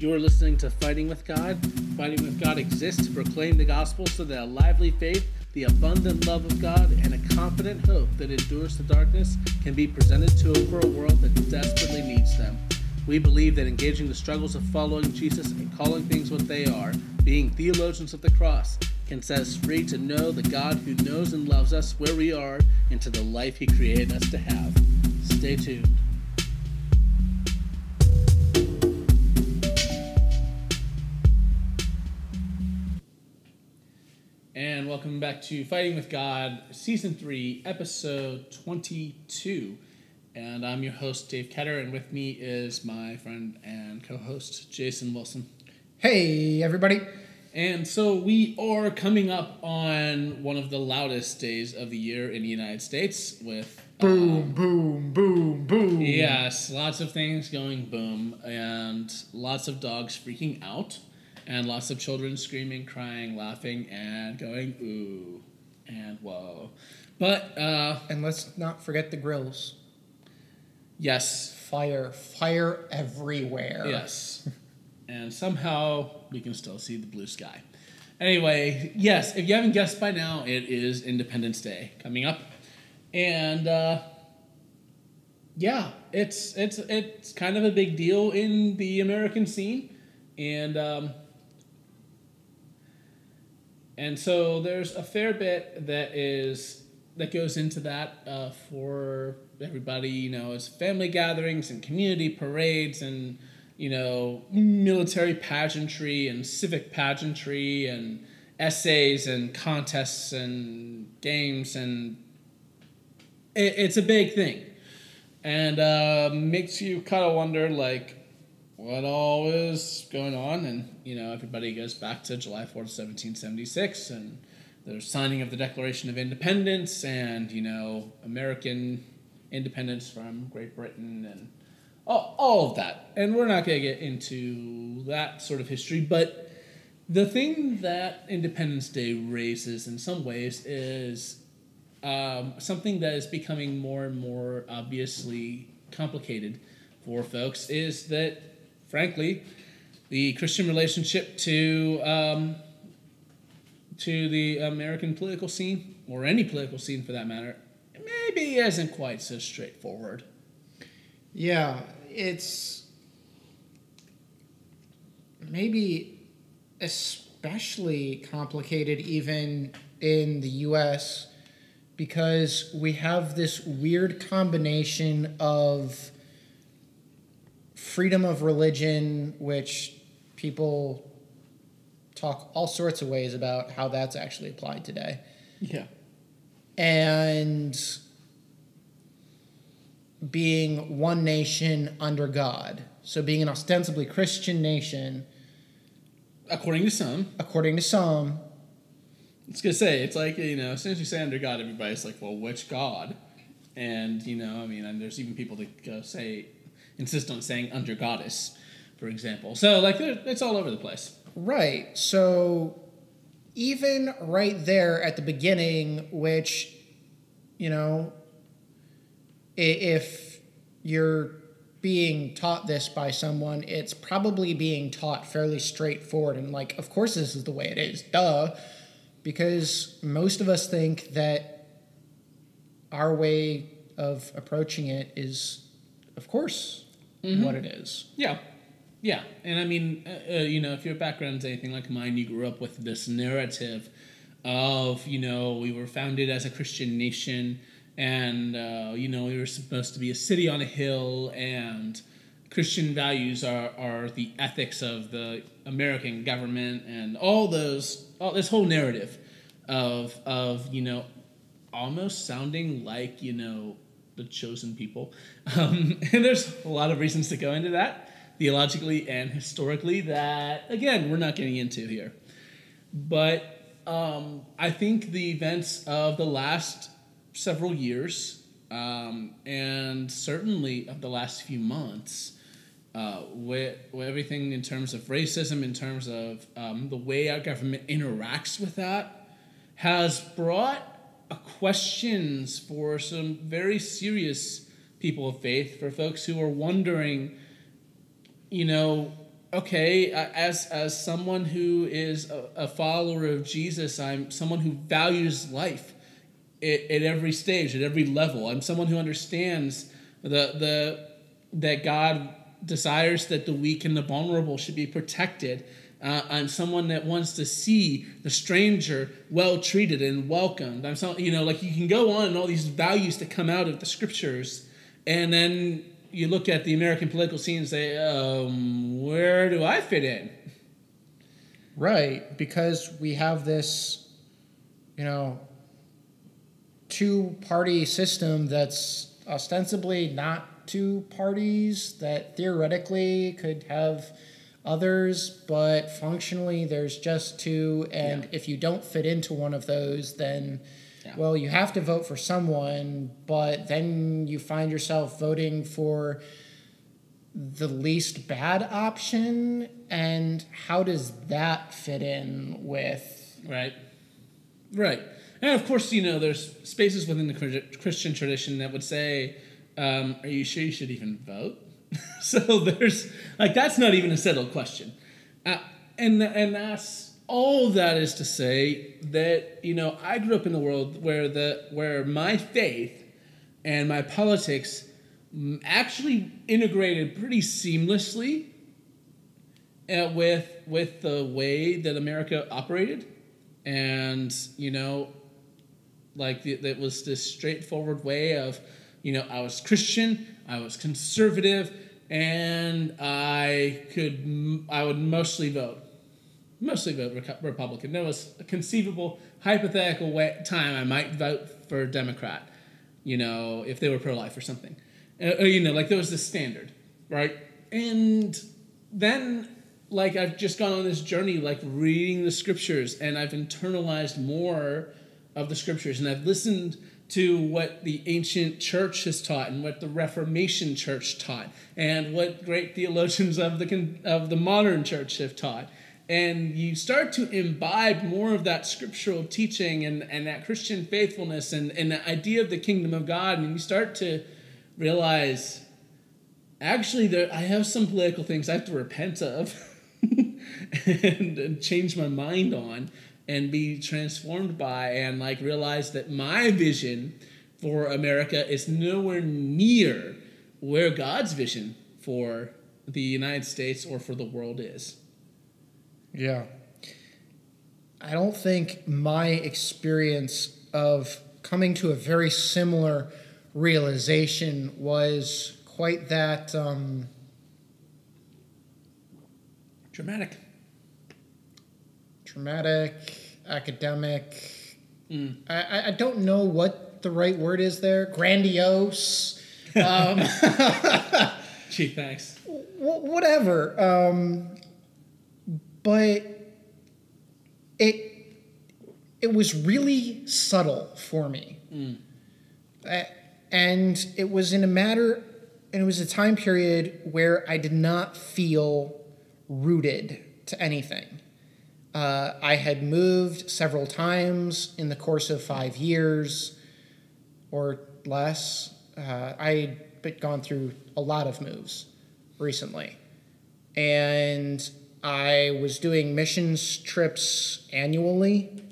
You are listening to Fighting with God. Fighting with God exists to proclaim the gospel so that a lively faith, the abundant love of God, and a confident hope that endures the darkness can be presented to a world that desperately needs them. We believe that engaging the struggles of following Jesus and calling things what they are, being theologians of the cross, can set us free to know the God who knows and loves us where we are and to the life He created us to have. Stay tuned. And welcome back to Fighting with God, Season 3, Episode 22. And I'm your host, Dave Ketter, and with me is my friend and co host, Jason Wilson. Hey, everybody. And so we are coming up on one of the loudest days of the year in the United States with. Boom, um, boom, boom, boom. Yes, lots of things going boom, and lots of dogs freaking out, and lots of children screaming, crying, laughing, and going ooh and whoa. But, uh, And let's not forget the grills. yes, Fire, fire everywhere. Yes. and somehow we can still see the blue sky. Anyway, yes, if you haven't guessed by now, it is Independence Day coming up. And uh, yeah, it's it's it's kind of a big deal in the American scene. And um, and so there's a fair bit that is that goes into that uh, for everybody. You know, as family gatherings and community parades and you know military pageantry and civic pageantry and essays and contests and games and it, it's a big thing and uh, makes you kind of wonder like what all is going on and you know everybody goes back to july 4th 1776 and the signing of the declaration of independence and you know american independence from great britain and all, all of that. And we're not going to get into that sort of history but the thing that independence day raises in some ways is um, something that is becoming more and more obviously complicated for folks is that, frankly, the Christian relationship to um, to the American political scene, or any political scene for that matter, maybe isn't quite so straightforward. Yeah, it's maybe especially complicated even in the US because we have this weird combination of freedom of religion, which people talk all sorts of ways about how that's actually applied today, Yeah. and being one nation under God. So, being an ostensibly Christian nation, According to some, according to some, I was gonna say it's like you know, as soon as you say under God, everybody's like, well, which God? And you know, I mean, and there's even people that go say insist on saying under goddess, for example. So like, it's all over the place. Right. So even right there at the beginning, which, you know, if you're being taught this by someone, it's probably being taught fairly straightforward and like, of course, this is the way it is. Duh. Because most of us think that our way of approaching it is, of course, what it is. Yeah, yeah, and I mean, uh, uh, you know, if your background's anything like mine, you grew up with this narrative of, you know, we were founded as a Christian nation, and uh, you know, we were supposed to be a city on a hill, and Christian values are are the ethics of the American government, and all those, all this whole narrative of of you know, almost sounding like you know the chosen people. Um, and there's a lot of reasons to go into that, theologically and historically, that, again, we're not getting into here. But um, I think the events of the last several years, um, and certainly of the last few months, uh, with, with everything in terms of racism, in terms of um, the way our government interacts with that, has brought questions for some very serious people of faith, for folks who are wondering, you know, okay, uh, as as someone who is a, a follower of Jesus, I'm someone who values life at, at every stage, at every level. I'm someone who understands the the that God desires that the weak and the vulnerable should be protected. Uh, I'm someone that wants to see the stranger well treated and welcomed. I'm so you know like you can go on and all these values that come out of the scriptures, and then you look at the American political scene and say, um, where do I fit in? Right, because we have this, you know, two party system that's ostensibly not two parties, that theoretically could have others, but functionally there's just two. And Yeah. if you don't fit into one of those, then, Yeah. well, you have to vote for someone, but then you find yourself voting for the least bad option. And how does that fit in with. Right. Right. And of course, you know, there's spaces within the Christian tradition that would say, um, are you sure you should even vote? so there's, like, that's not even a settled question. Uh, and, and that's, all that is to say that, you know, I grew up in a world where the, where my faith and my politics mm, actually integrated pretty seamlessly uh, with with the way that America operated, and you know, like that was this straightforward way of, you know, I was Christian, I was conservative, and I could I would mostly vote, mostly vote Republican. There was a conceivable hypothetical way, time I might vote for a Democrat, you know, if they were pro life or something, uh, you know, like there was this standard, right? And then like I've just gone on this journey, like reading the scriptures, and I've internalized more of the scriptures, and I've listened to what the ancient church has taught, and what the Reformation church taught, and what great theologians of the of the modern church have taught. And you start to imbibe more of that scriptural teaching and, and that Christian faithfulness and, and the idea of the kingdom of God, and you start to realize actually there i have some political things i have to repent of and, and change my mind on and be transformed by and like realize that my vision for america is nowhere near where god's vision for the united states or for the world is Yeah. I don't think my experience of coming to a very similar realization was quite that um, dramatic traumatic, academic. Mm. I- I, don't know what the right word is there. Grandiose. Um, gee thanks wh- whatever. Um, but it it was really subtle for me, Uh, and it was in a matter, and it was a time period where I did not feel rooted to anything. Uh, I had moved several times in the course of five years or less. Uh, I had gone through a lot of moves recently. And I was doing missions trips annually.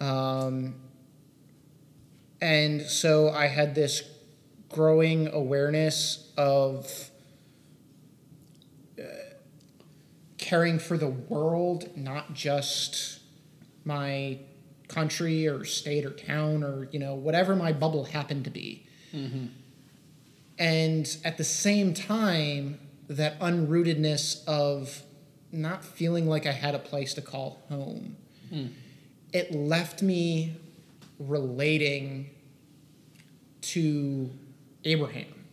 Um, and so I had this growing awareness of uh, caring for the world, not just my country or state or town or, you know, whatever my bubble happened to be. Mm-hmm. And at the same time, that unrootedness of not feeling like I had a place to call home, hmm. it left me relating to Abraham,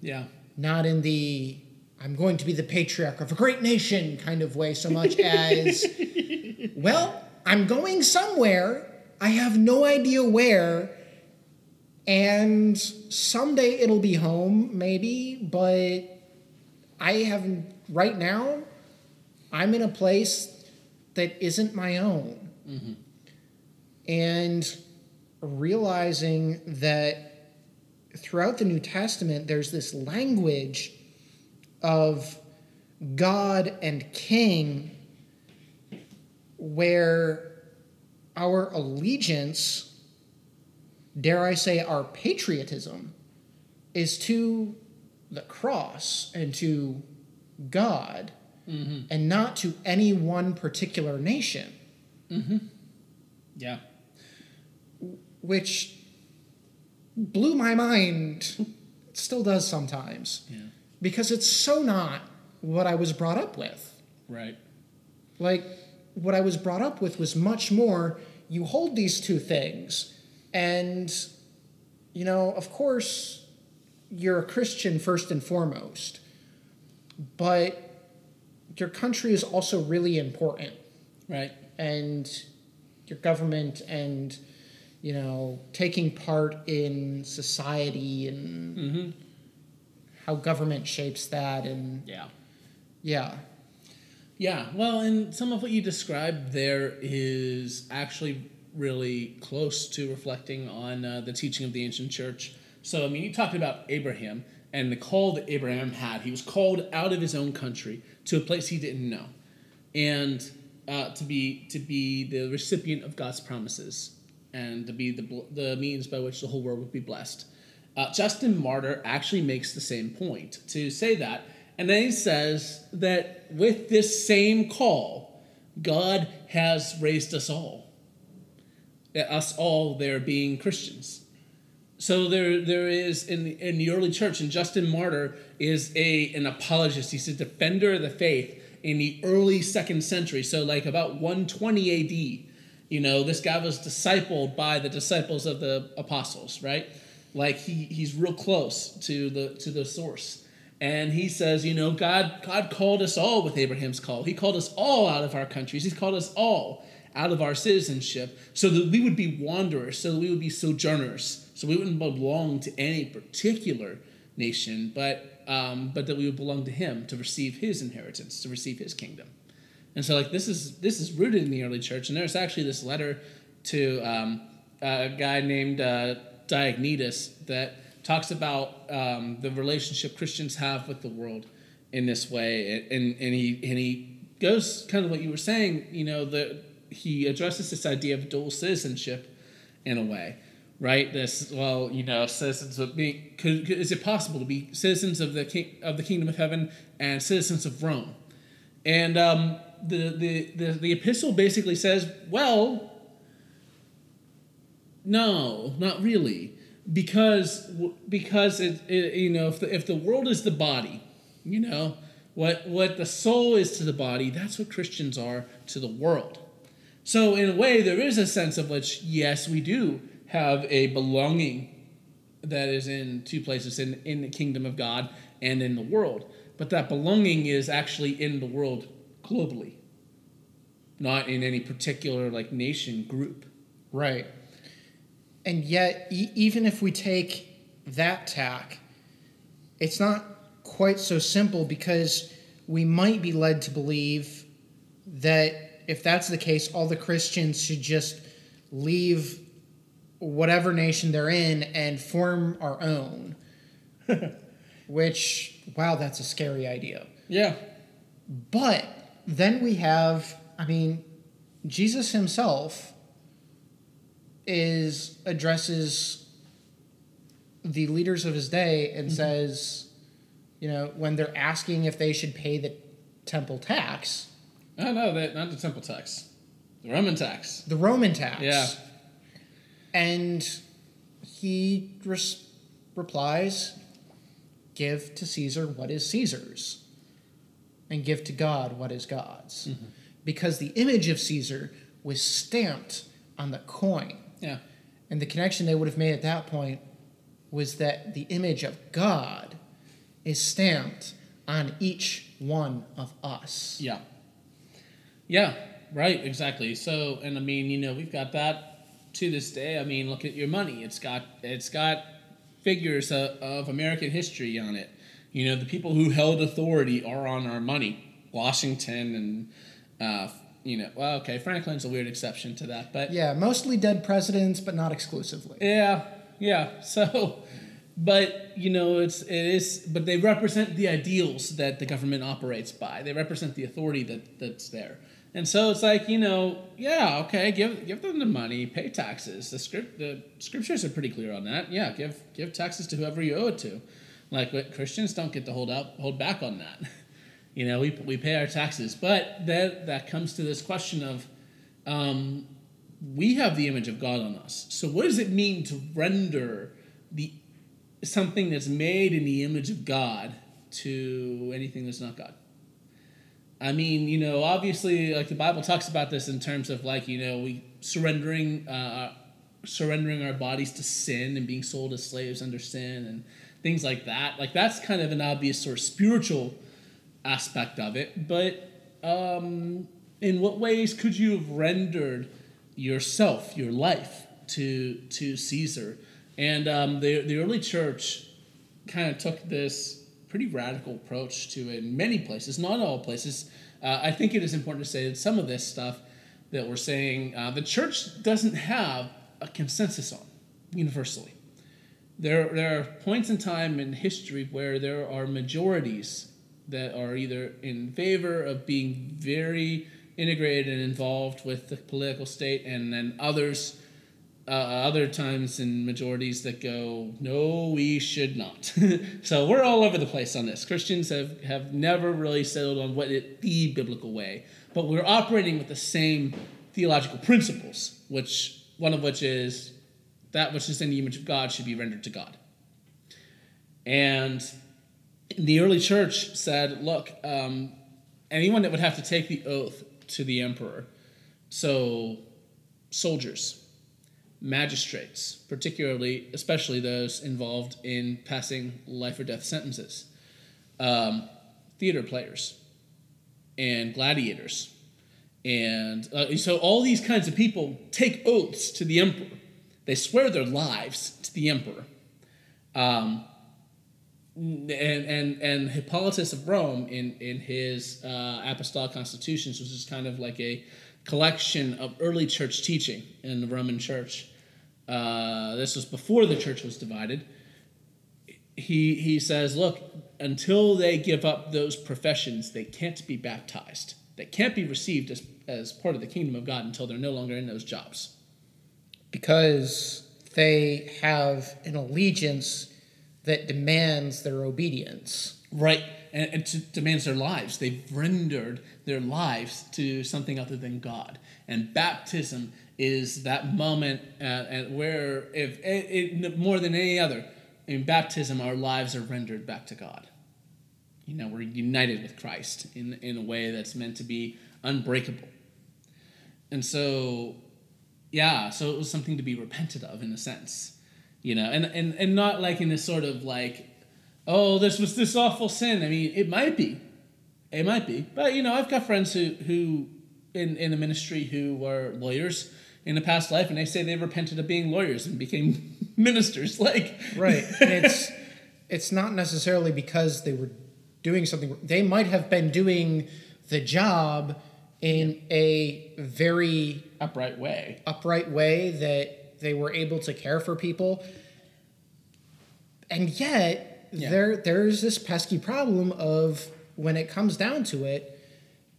yeah. Not in the I'm going to be the patriarch of a great nation kind of way, so much as, well, I'm going somewhere. I have no idea where. And someday it'll be home, maybe, but I haven't, right now, I'm in a place that isn't my own. Mm-hmm. And realizing that throughout the New Testament, there's this language of God and King where our allegiance, dare I say, our patriotism, is to the cross and to God mm-hmm. and not to any one particular nation, mm-hmm. Yeah. which blew my mind. It still does sometimes. Yeah. Because it's so not what I was brought up with. Right. Like, what I was brought up with was much more you hold these two things, and, you know, of course, you're a Christian first and foremost, but your country is also really important, Right. and your government and, you know, taking part in society and Mm-hmm. How government shapes that, and Yeah. yeah. Yeah, well, and some of what you described there is actually really close to reflecting on uh, the teaching of the ancient church. So, I mean, you talked about Abraham and the call that Abraham had. He was called out of his own country to a place he didn't know, and uh, to be to be the recipient of God's promises and to be the the means by which the whole world would be blessed. Uh, Justin Martyr actually makes the same point to say that, and then he says that with this same call, God has raised us all, us all there being Christians. So there, there is in the, in the early church, and Justin Martyr is a an apologist. He's a defender of the faith in the early second century. So like about 120 A.D. You know, this guy was discipled by the disciples of the apostles, right? Like he he's real close to the to the source. And he says, you know, God God called us all with Abraham's call. He called us all out of our countries. He's called us all out of our citizenship so that we would be wanderers, so that we would be sojourners, so we wouldn't belong to any particular nation, but um, but that we would belong to Him to receive His inheritance, to receive His kingdom. And so, like this is this is rooted in the early church, and there's actually this letter to um, a guy named uh, Diognetus that talks about um, the relationship Christians have with the world in this way, and and he and he goes kind of what you were saying, you know, the he addresses this idea of dual citizenship in a way, right? This well, you know, citizens of being could, could- is it possible to be citizens of the king, of the kingdom of heaven and citizens of Rome? And um, the, the, the, the epistle basically says, well, no, not really, because because it, it you know if the, if the world is the body, you know what what the soul is to the body, that's what Christians are to the world. So in a way, there is a sense of which yes, we do have a belonging that is in two places in in the kingdom of God and in the world, but that belonging is actually in the world globally, not in any particular like nation group. Right. And yet, e- even if we take that tack, it's not quite so simple because we might be led to believe that if that's the case, all the Christians should just leave whatever nation they're in and form our own. Which, wow, that's a scary idea. Yeah. But then we have, I mean, Jesus himself is addresses the leaders of his day and mm-hmm. says, you know, when they're asking if they should pay the temple tax, Oh no, that not the temple tax, the Roman tax. the Roman tax. Yeah. And he res- replies, Give to Caesar what is Caesar's, and give to God what is God's. Mm-hmm. Because the image of Caesar was stamped on the coin. Yeah. And the connection they would have made at that point was that the image of God is stamped on each one of us. Yeah. Yeah, right, exactly. So, and I mean, you know, we've got that to this day. I mean, look at your money. It's got it's got figures of, of American history on it. You know, the people who held authority are on our money. Washington and uh, you know, well, okay, Franklin's a weird exception to that, but Yeah, mostly dead presidents, but not exclusively. Yeah, yeah. So, but you know it's it is but they represent the ideals that the government operates by. They represent the authority that that's there. And so it's like you know yeah okay give give them the money pay taxes. The script the scriptures are pretty clear on that. Yeah give give taxes to whoever you owe it to. Like christians don't get to hold up hold back on that you know we, we pay our taxes but that that comes to this question of um, we have the image of god on us so what does it mean to render the something that's made in the image of God to anything that's not God. I mean, you know, obviously, like the Bible talks about this in terms of like, you know, we surrendering, uh, surrendering our bodies to sin and being sold as slaves under sin and things like that. Like that's kind of an obvious sort of spiritual aspect of it. But um, in what ways could you have rendered yourself, your life, to to Caesar? And um, the, the early church kind of took this pretty radical approach to it in many places, not all places. Uh, I think it is important to say that some of this stuff that we're saying, uh, the church doesn't have a consensus on universally. There, there are points in time in history where there are majorities that are either in favor of being very integrated and involved with the political state, and then others uh, other times in majorities that go, no, we should not. so we're all over the place on this. Christians have, have never really settled on what it, the biblical way, but we're operating with the same theological principles, which one of which is that which is in the image of God should be rendered to God. And the early church said, look, um, anyone that would have to take the oath to the emperor, so soldiers, magistrates, particularly, especially those involved in passing life or death sentences, um, theater players, and gladiators. And uh, so all these kinds of people take oaths to the emperor. They swear their lives to the emperor. Um, and, and, and Hippolytus of Rome, in, in his uh, Apostolic Constitutions, which is kind of like a collection of early church teaching in the Roman church, uh, this was before the church was divided. He, he says, look, until they give up those professions, they can't be baptized. They can't be received as, as part of the kingdom of God until they're no longer in those jobs. Because they have an allegiance that demands their obedience. Right, and, and to, demands their lives. They've rendered their lives to something other than God. And baptism is that moment at, at where, if it, it, more than any other, in baptism, our lives are rendered back to God. You know, we're united with Christ in, in a way that's meant to be unbreakable. And so, yeah, so it was something to be repented of in a sense, you know, and, and, and not like in this sort of like, oh, this was this awful sin. I mean, it might be, it might be, but you know, I've got friends who, who in, in the ministry who were lawyers in a past life and they say they repented of being lawyers and became ministers. Like right. And it's it's not necessarily because they were doing something they might have been doing the job in a very upright way. upright way that they were able to care for people and yet yeah. there there's this pesky problem of when it comes down to it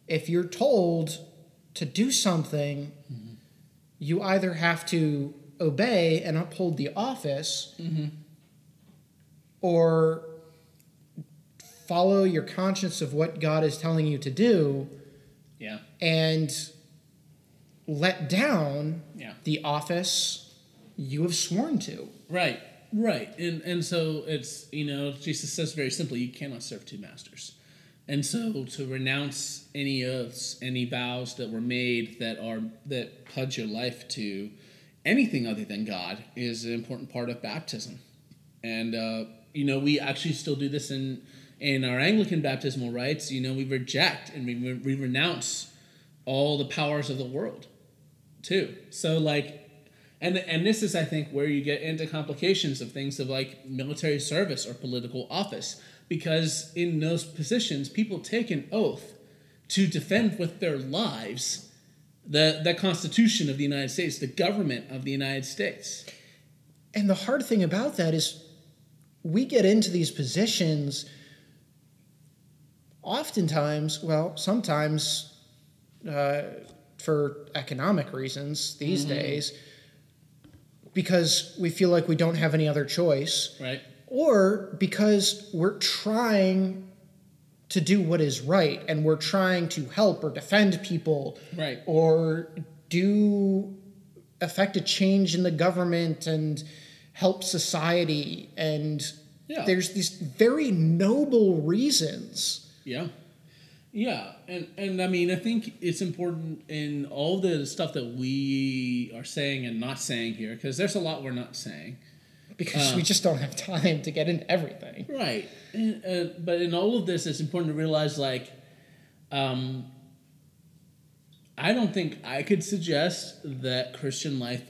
if you're told to do something mm-hmm you either have to obey and uphold the office mm-hmm. or follow your conscience of what God is telling you to do. Yeah. And let down yeah. the office you have sworn to. Right. Right. And and so it's you know, Jesus says very simply, you cannot serve two masters. And so to renounce any oaths, any vows that were made that are that pledge your life to anything other than God is an important part of baptism. And uh, you know, we actually still do this in in our Anglican baptismal rites. You know, we reject and we, we renounce all the powers of the world, too. So like, and and this is I think where you get into complications of things of like military service or political office because in those positions, people take an oath to defend with their lives the, the Constitution of the United States, the government of the United States. And the hard thing about that is we get into these positions oftentimes, well, sometimes uh, for economic reasons these Mm-hmm. days, because we feel like we don't have any other choice, Right. or because we're trying to do what is right and we're trying to help or defend people Right. or do affect a change in the government and help society and Yeah. there's these very noble reasons Yeah. Yeah, and and I mean, I think it's important in all the stuff that we are saying and not saying here, because there's a lot we're not saying. because we just don't have time to get into everything Right. And, uh, but in all of this, it's important to realize like, um, I don't think I could suggest that Christian life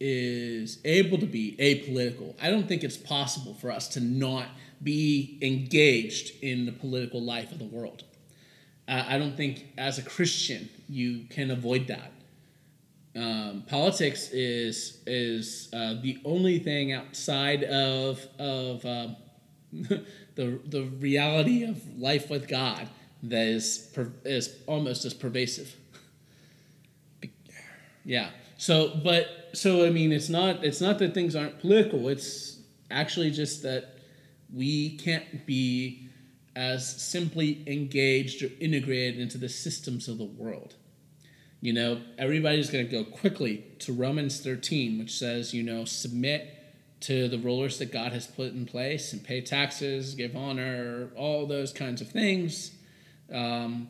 is able to be apolitical. I don't think it's possible for us to not be engaged in the political life of the world. Uh, I don't think as a Christian you can avoid that. Um, politics is is uh, the only thing outside of of um, the the reality of life with God that is per, is almost as pervasive. Yeah. So, but so I mean, it's not it's not that things aren't political. It's actually just that we can't be as simply engaged or integrated into the systems of the world. You know, everybody's going to go quickly to Romans 13, which says, you know, submit to the rulers that God has put in place and pay taxes, give honor, all those kinds of things. Um,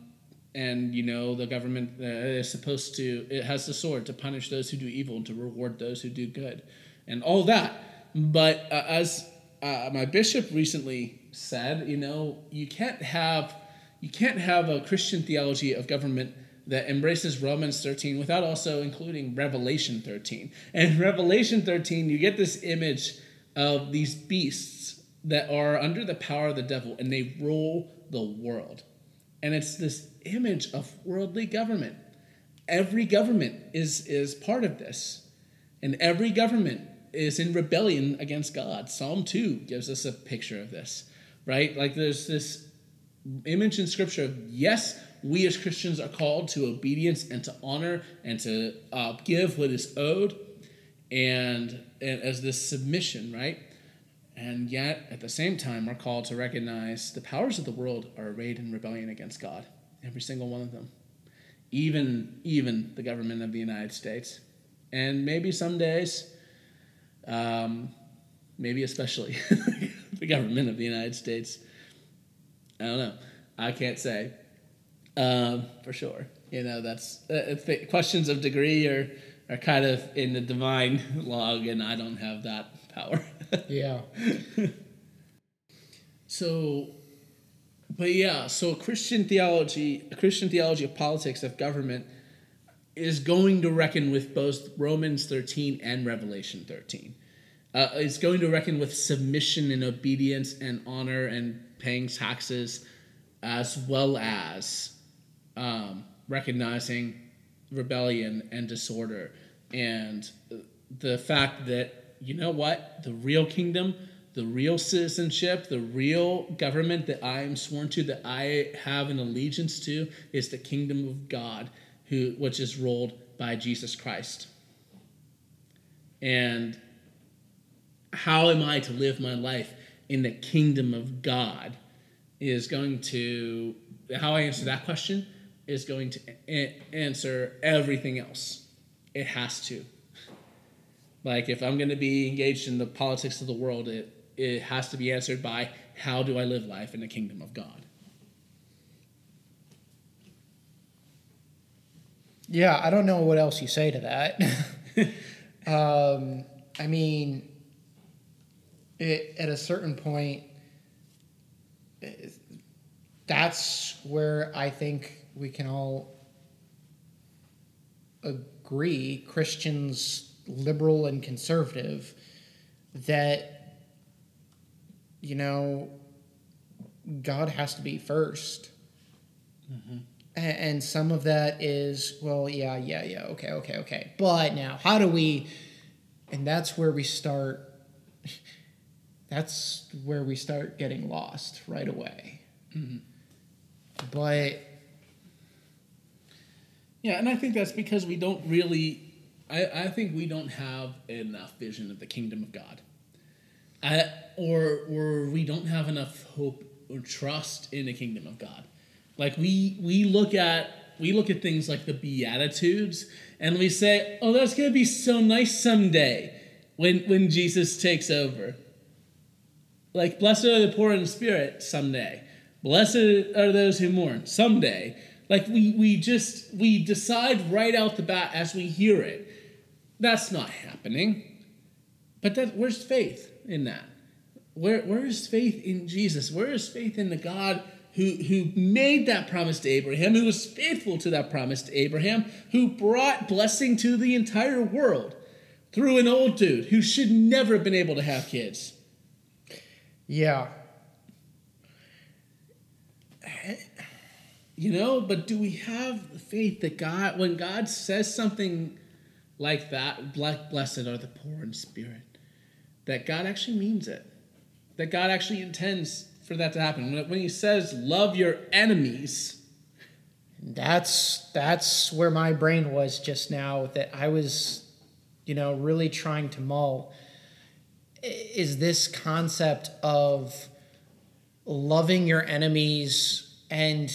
and, you know, the government uh, is supposed to, it has the sword to punish those who do evil and to reward those who do good and all that. But uh, as uh, my bishop recently said, you know, you can't have you can't have a Christian theology of government that embraces Romans 13 without also including Revelation 13. And Revelation 13, you get this image of these beasts that are under the power of the devil and they rule the world. And it's this image of worldly government. Every government is is part of this. And every government is in rebellion against God. Psalm 2 gives us a picture of this, right? Like there's this image in scripture of yes, we as Christians are called to obedience and to honor and to uh, give what is owed and, and as this submission, right? And yet, at the same time, we're called to recognize the powers of the world are arrayed in rebellion against God. Every single one of them. Even, even the government of the United States. And maybe some days, um, maybe especially government of the United States. I don't know. I can't say um, for sure. You know, that's uh, th- questions of degree are, are kind of in the divine log, and I don't have that power. yeah So, but yeah, so Christian theology, Christian theology of politics of government is going to reckon with both Romans 13 and Revelation 13. Uh, it's going to reckon with submission and obedience and honor and paying taxes, as well as um, recognizing rebellion and disorder. And the fact that you know what the real kingdom the real citizenship the real government that i am sworn to that i have an allegiance to is the kingdom of god who which is ruled by jesus christ. And how am i to live my life in the kingdom of god is going to how i answer that question is going to a- answer everything else. It has to. Like if i'm going to be engaged in the politics of the world it it has to be answered by how do i live life in the kingdom of god? Yeah, I don't know what else you say to that. um, I mean, it, at a certain point, that's where I think we can all agree, Christians, liberal and conservative, that, you know, God has to be 1st mm-hmm. a- and some of that is well yeah yeah yeah okay okay okay. But now how do we and that's where we start that's where we start getting lost right away. Mm-hmm. But Yeah, and I think that's because we don't really. I, I think we don't have enough vision of the kingdom of God. I, or or we don't have enough hope or trust in the kingdom of God. Like we we look at we look at things like the beatitudes and we say, "Oh, that's going to be so nice someday when when Jesus takes over." Like blessed are the poor in spirit someday. Blessed are those who mourn someday. Like we we just we decide right out the bat as we hear it. That's not happening. But that where's faith in that? Where where is faith in Jesus? Where is faith in the God who who made that promise to Abraham, who was faithful to that promise to Abraham, who brought blessing to the entire world through an old dude who should never have been able to have kids? Yeah, You know, but do we have faith that God, when God says something like that, "Ble- blessed are the poor in spirit, that God actually means it? That God actually intends for that to happen? When, when He says, love your enemies, that's that's where my brain was just now. That I was, you know, really trying to mull. Is this concept of loving your enemies and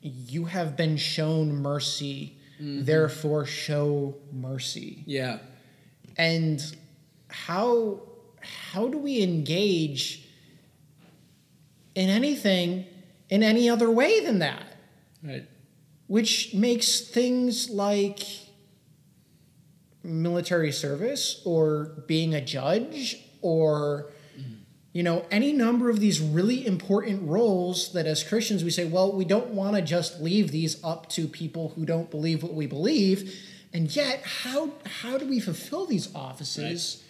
you have been shown mercy, mm-hmm. therefore show mercy. yeah, and how how do we engage in anything in any other way than that? Right, which makes things like military service or being a judge or you know any number of these really important roles that as christians we say well we don't want to just leave these up to people who don't believe what we believe. And yet how how do we fulfill these offices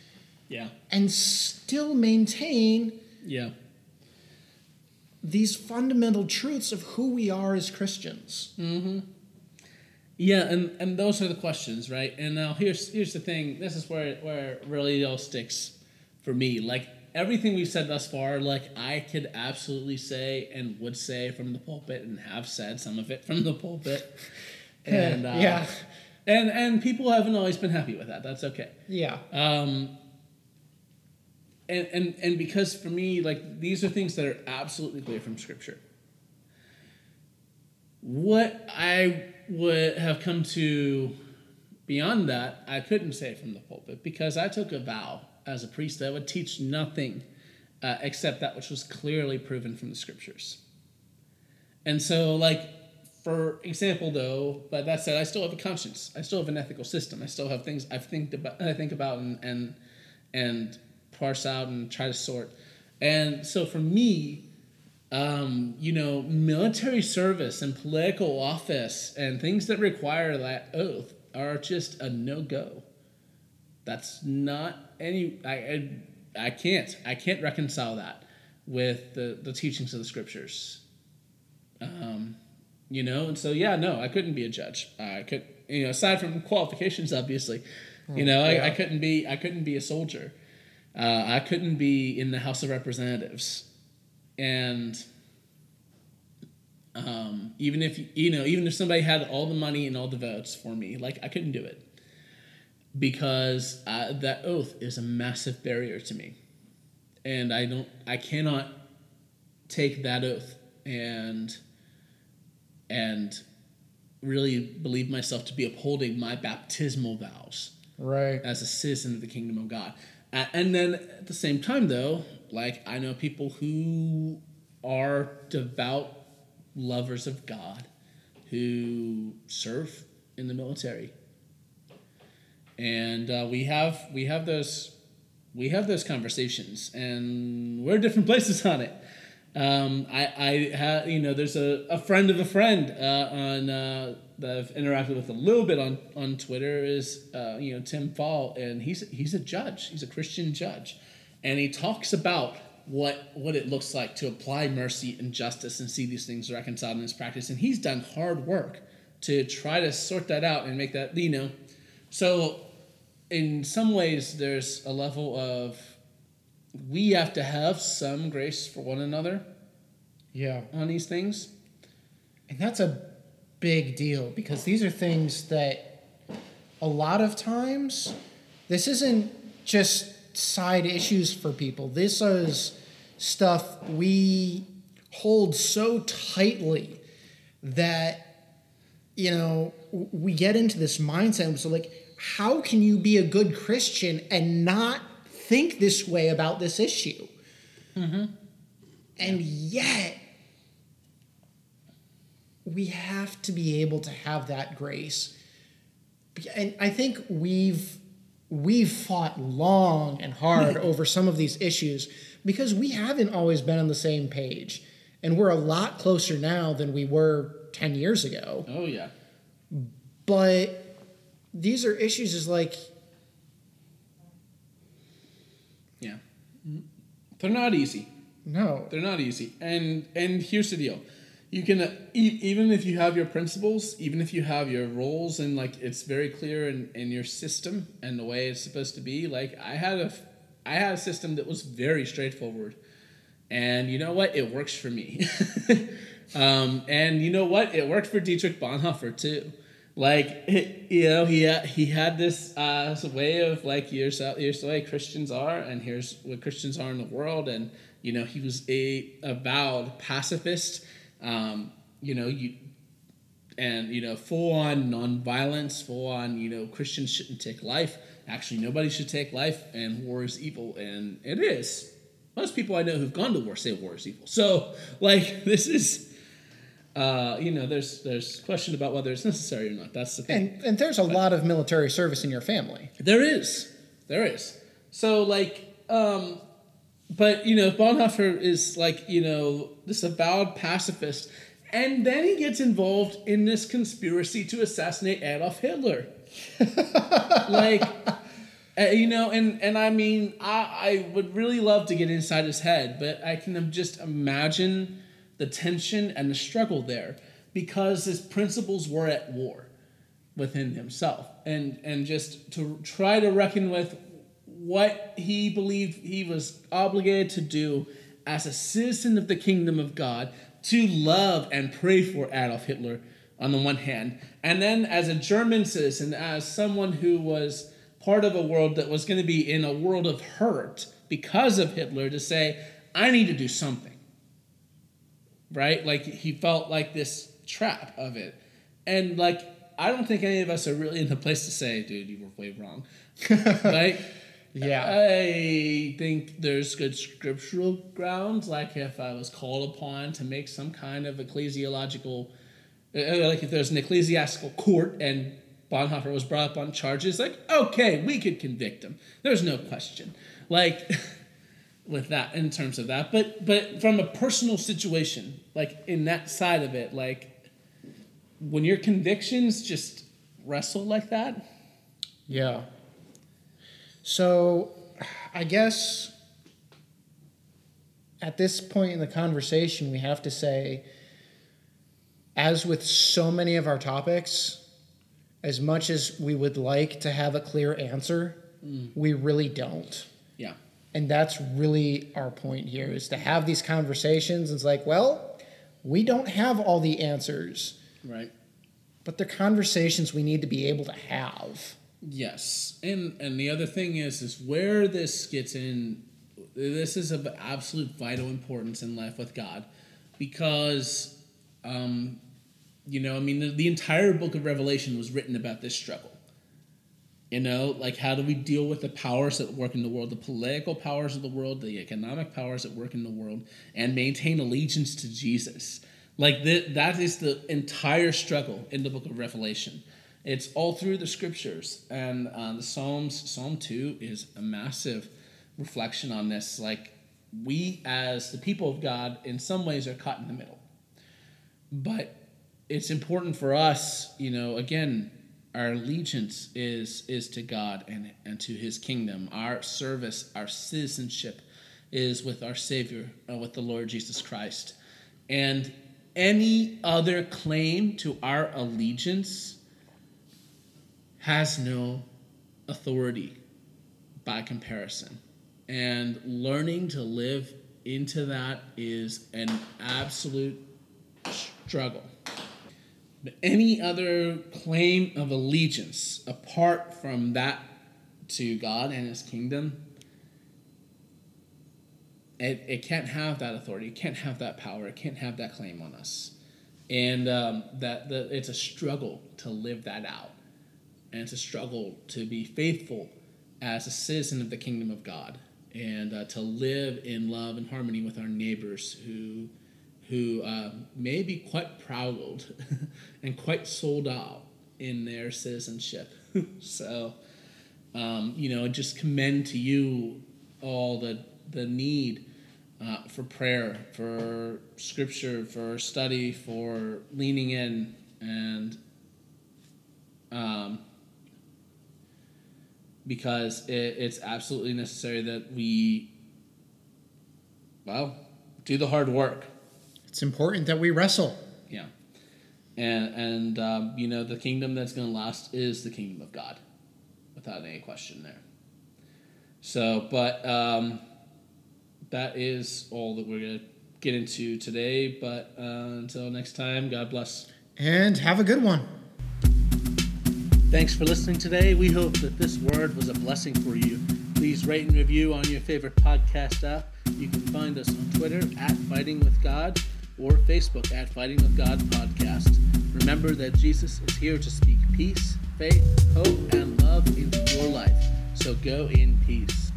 yeah, and still maintain yeah, these fundamental truths of who we are as christians? Mm-hmm. Yeah, and and those are the questions, right? And now here's here's the thing. This is where where it really all sticks for me. Like everything we've said thus far, like I could absolutely say and would say from the pulpit, and have said some of it from the pulpit. And uh, yeah and and people haven't always been happy with that. That's okay. yeah Um, and, and and because for me, like these are things that are absolutely clear from Scripture. What I would have come to beyond that, I couldn't say from the pulpit because I took a vow as a priest I would teach nothing uh, except that which was clearly proven from the Scriptures. And so, like, for example, though, but that said, I still have a conscience. I still have an ethical system. I still have things I think about, I think about, and and and parse out and try to sort. And so, for me, um, you know, military service and political office and things that require that oath are just a no go. That's not any. I, I I can't. I can't reconcile that with the the teachings of the scriptures. Um, you know, and so yeah, no, I couldn't be a judge. I could, you know, aside from qualifications, obviously, you know, I, I couldn't be. I couldn't be a soldier. Uh, I couldn't be in the House of Representatives, and um, even if you know, even if somebody had all the money and all the votes for me, like I couldn't do it because uh, that oath is a massive barrier to me, and I don't, I cannot take that oath and and really believe myself to be upholding my baptismal vows right. as a citizen of the kingdom of God. Uh, and then at the same time, though, like I know people who are devout lovers of God who serve in the military, and uh, we have we have those we have those conversations, and we're different places on it. Um, I I have you know there's a, a friend of a friend uh, on uh, that I've interacted with a little bit on on Twitter is uh, you know Tim Fall and he's he's a judge. He's a Christian judge. And he talks about what what it looks like to apply mercy and justice and see these things reconciled in his practice. And he's done hard work to try to sort that out and make that you know. So in some ways there's a level of we have to have some grace for one another Yeah. on these things. And that's a big deal because these are things that a lot of times this isn't just side issues for people. This is stuff we hold so tightly that you know we get into this mindset so like how can you be a good Christian and not think this way about this issue? And yet we have to be able to have that grace and i think we've we've fought long and hard hmm. over some of these issues because we haven't always been on the same page and we're a lot closer now than we were 10 years ago Oh yeah. but these are issues is like Yeah. They're not easy. no They're not easy. And and here's the deal. You can uh, e- even if you have your principles, even if you have your roles and like it's very clear in, in your system and the way it's supposed to be. Like I had a I had a system that was very straightforward. And you know what? It works for me. um, and you know what? It worked for Dietrich Bonhoeffer too. Like you know, he he had this uh, way of like here's here's the way Christians are, and here's what Christians are in the world, and you know he was a avowed pacifist. Um, you know you and you know full on non-violence full on you know christians shouldn't take life actually nobody should take life and war is evil and it is most people i know who've gone to war say war is evil so like this is uh, you know there's there's question about whether it's necessary or not that's the thing and and there's a lot of military service in your family there is. There is. So like um but you know Bonhoeffer is like, you know, this avowed pacifist and then he gets involved in this conspiracy to assassinate Adolf Hitler. like uh, you know, and and I mean, I I would really love to get inside his head, but I can just imagine the tension and the struggle there because his principles were at war within himself. And and just to try to reckon with what he believed he was obligated to do as a citizen of the kingdom of God to love and pray for Adolf Hitler on the one hand and then as a German citizen as someone who was part of a world that was going to be in a world of hurt because of Hitler to say I need to do something right? Like he felt like this trap of it. And like I don't think any of us are really in the place to say, dude, you were way wrong. right? Yeah. I think there's good scriptural grounds, like if I was called upon to make some kind of ecclesiological, uh, like if there's an ecclesiastical court and Bonhoeffer was brought up on charges, like, okay, we could convict him. There's no question. Like, with that in terms of that but but from a personal situation like in that side of it like when your convictions just wrestle like that Yeah. So, I guess at this point in the conversation, we have to say, as with so many of our topics, as much as we would like to have a clear answer, mm. we really don't. yeah And that's really our point here is to have these conversations. It's like, well, we don't have all the answers, right but they're conversations we need to be able to have. yes and and the other thing is is where this gets in this is of absolute vital importance in life with god because um you know i mean the, the entire book of revelation was written about this struggle You know, like how do we deal with the powers that work in the world, the political powers of the world, the economic powers that work in the world, and maintain allegiance to Jesus? Like th- that is the entire struggle in the book of Revelation. It's all through the scriptures, and uh, the Psalms. Psalm two is a massive reflection on this. Like we, as the people of God, in some ways are caught in the middle but it's important for us you know again our allegiance is is to god and and to his kingdom. Our service our citizenship is with our savior uh, with the lord jesus christ. And any other claim to our allegiance has no authority by comparison. And learning to live into that is an absolute struggle. But any other claim of allegiance apart from that to God and His kingdom, it, it can't have that authority. It can't have that power. It can't have that claim on us. And um, that the, it's a struggle to live that out. And it's a struggle to be faithful as a citizen of the kingdom of God and uh, to live in love and harmony with our neighbors who who uh, may be quite proud and quite sold out in their citizenship. so, um, you know, just commend to you all the the need uh, for prayer, for scripture, for study, for leaning in, and um, because it, it's absolutely necessary that we, well, do the hard work. It's important that we wrestle. Yeah. And, and um, you know, the kingdom that's going to last is the kingdom of God, without any question there. So, but um, that is all that we're going to get into today. But uh, until next time, God bless. And have a good one. Thanks for listening today. We hope that this word was a blessing for you. Please rate and review on your favorite podcast app. You can find us on Twitter at Fighting with God or Facebook at Fighting with God Podcast. Remember that Jesus is here to speak peace, faith, hope, and love into your life. So go in peace.